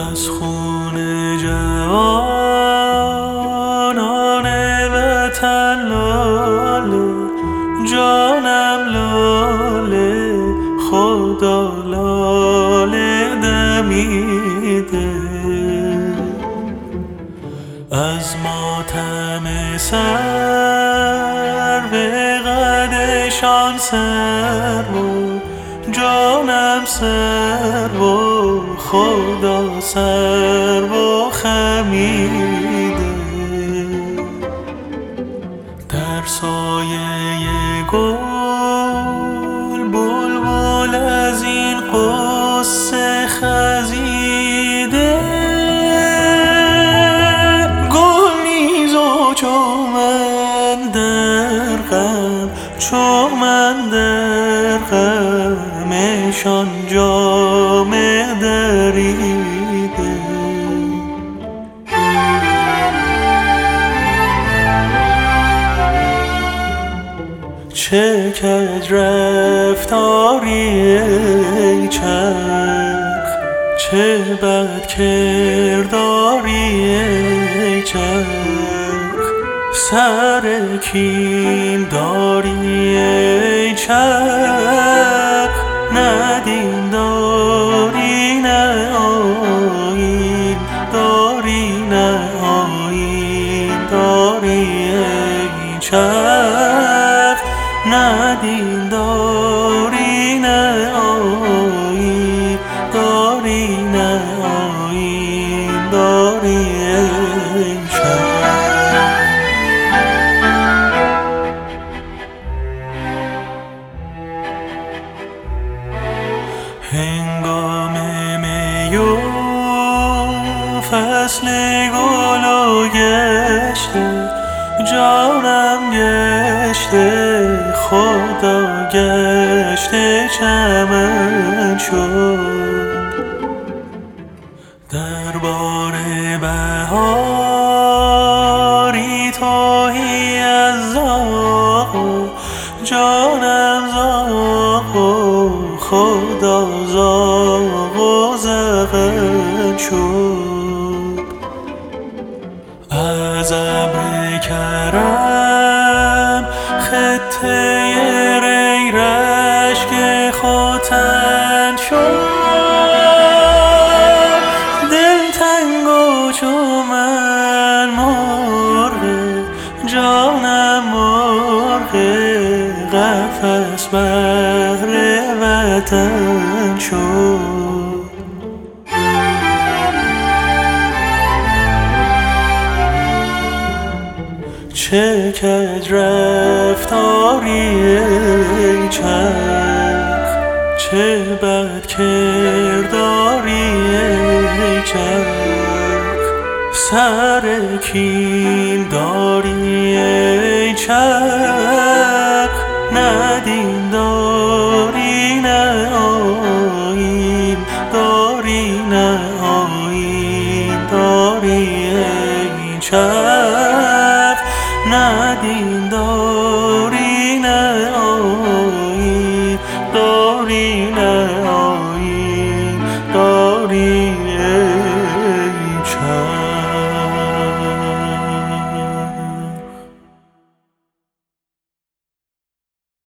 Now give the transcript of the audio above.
از خون جوانان وطن لاله جانم لاله خدا لاله دمیده. از ماتم سر به قدشان سر بود. جانم سر و خدا سر و خمیده. در سایه گل بلبل از این قصه خزیده. گل نیز و چو من در غم چو من در غمشان جامه دریده چه کج رفتاری چرخ؟ چه بد کرداری چرخ؟ سر کین داری چرخ؟ دین داری نه آیین داری نه چرخ نه داری نه آیین هنگام می و فصل گل گشته جانم گشته خدا گشته چمن شد. دربار بهاری توهی از جانم زاغ خدا و زغن شد. از ابر کرم خطه ری رشک ختن شد. دل تنگ و چو من مرغ جانم مرغ قفس بهر وطن شد. چه کج رفتاری چرخ؟ چه بد کرداری چرخ؟ سر کین داری چرخ؟ نه دین داری